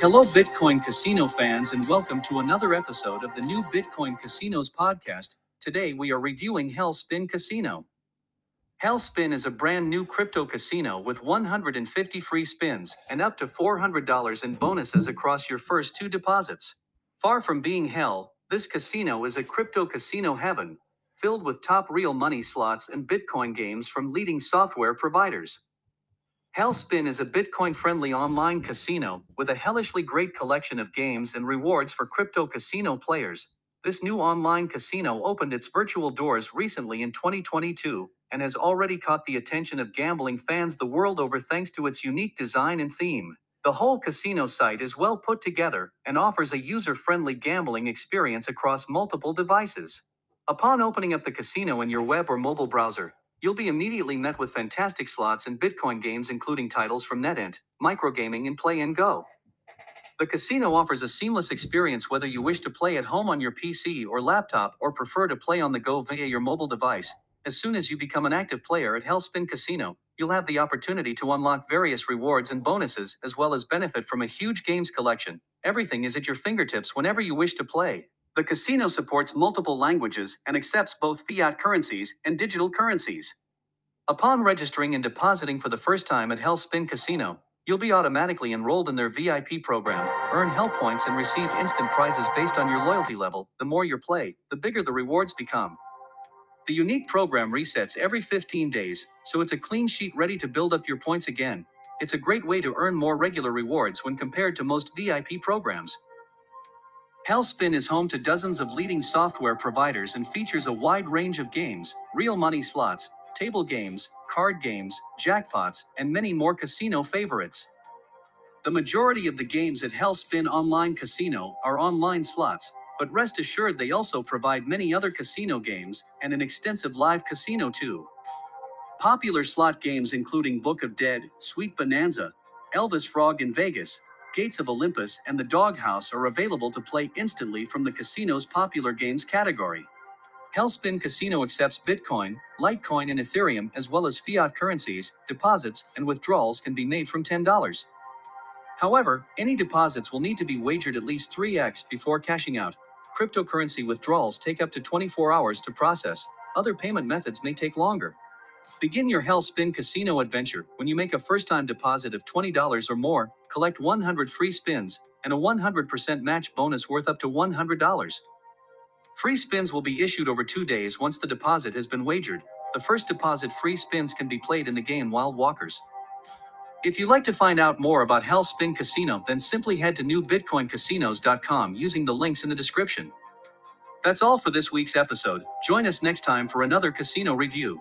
Hello, Bitcoin Casino fans, and welcome to another episode of the new Bitcoin Casinos podcast. Today, we are reviewing Hellspin Casino. Hellspin is a brand new crypto casino with 150 free spins and up to $400 in bonuses across your first two deposits. Far from being hell, this casino is a crypto casino heaven, filled with top real money slots and Bitcoin games from leading software providers. Hellspin is a Bitcoin friendly online casino with a hellishly great collection of games and rewards for crypto casino players. This new online casino opened its virtual doors recently in 2022 and has already caught the attention of gambling fans the world over thanks to its unique design and theme. The whole casino site is well put together and offers a user friendly gambling experience across multiple devices. Upon opening up the casino in your web or mobile browser, You'll be immediately met with fantastic slots and Bitcoin games, including titles from NetEnt, Microgaming, and Play'n GO. The casino offers a seamless experience whether you wish to play at home on your PC or laptop or prefer to play on the go via your mobile device. As soon as you become an active player at Hellspin Casino, you'll have the opportunity to unlock various rewards and bonuses as well as benefit from a huge games collection. Everything is at your fingertips whenever you wish to play. The casino supports multiple languages and accepts both fiat currencies and digital currencies. Upon registering and depositing for the first time at Hellspin Casino, you'll be automatically enrolled in their VIP program, earn Hell points, and receive instant prizes based on your loyalty level. The more you play, the bigger the rewards become. The unique program resets every 15 days, so it's a clean sheet ready to build up your points again. It's a great way to earn more regular rewards when compared to most VIP programs. Hellspin is home to dozens of leading software providers and features a wide range of games, real money slots, table games, card games, jackpots, and many more casino favorites. The majority of the games at Hellspin Online Casino are online slots, but rest assured they also provide many other casino games and an extensive live casino too. Popular slot games including Book of Dead, Sweet Bonanza, Elvis Frog in Vegas, Gates of Olympus, and the Doghouse are available to play instantly from the casino's popular games category. Hellspin Casino accepts Bitcoin, Litecoin, and Ethereum, as well as fiat currencies. Deposits and withdrawals can be made from $10. However, any deposits will need to be wagered at least 3x before cashing out. Cryptocurrency withdrawals take up to 24 hours to process. Other payment methods may take longer. Begin your Hellspin Casino adventure when you make a first time deposit of $20 or more, collect 100 free spins, and a 100% match bonus worth up to $100. Free spins will be issued over two days once the deposit has been wagered. The first deposit free spins can be played in the game Wild Walkers. If you'd like to find out more about Hellspin Casino, then simply head to newbitcoincasinos.com using the links in the description. That's all for this week's episode. Join us next time for another casino review.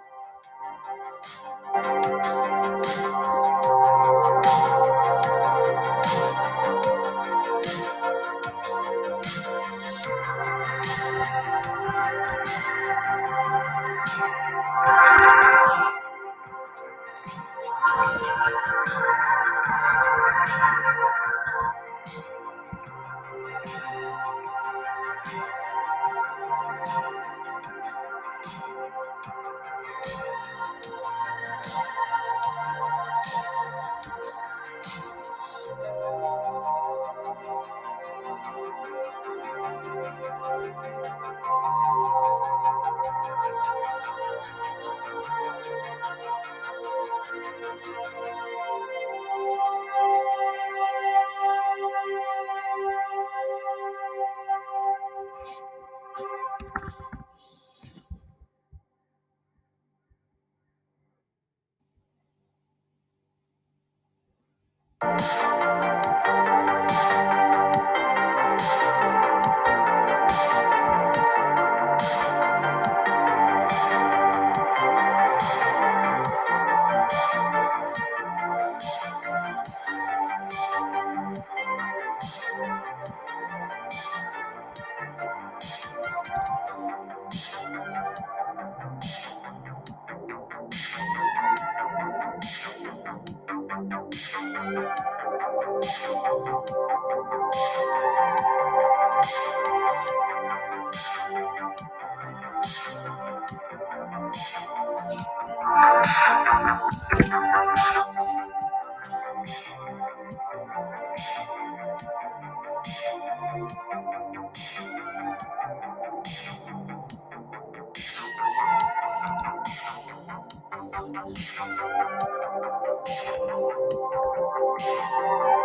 Thank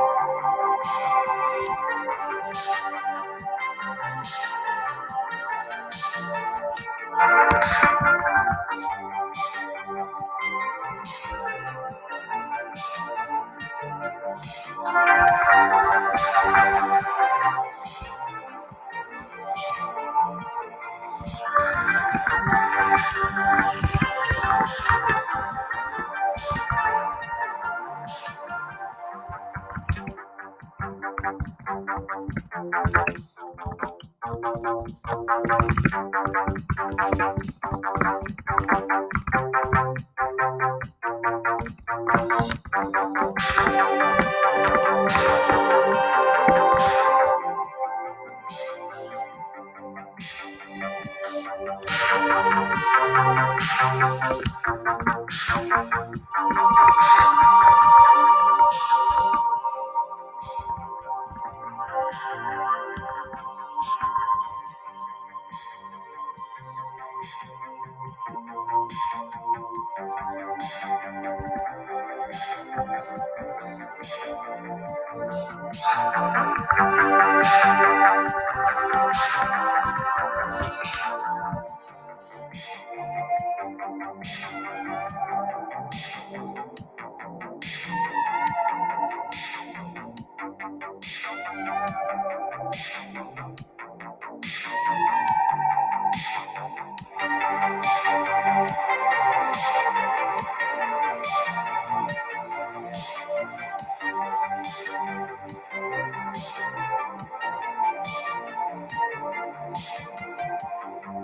you. Thank you.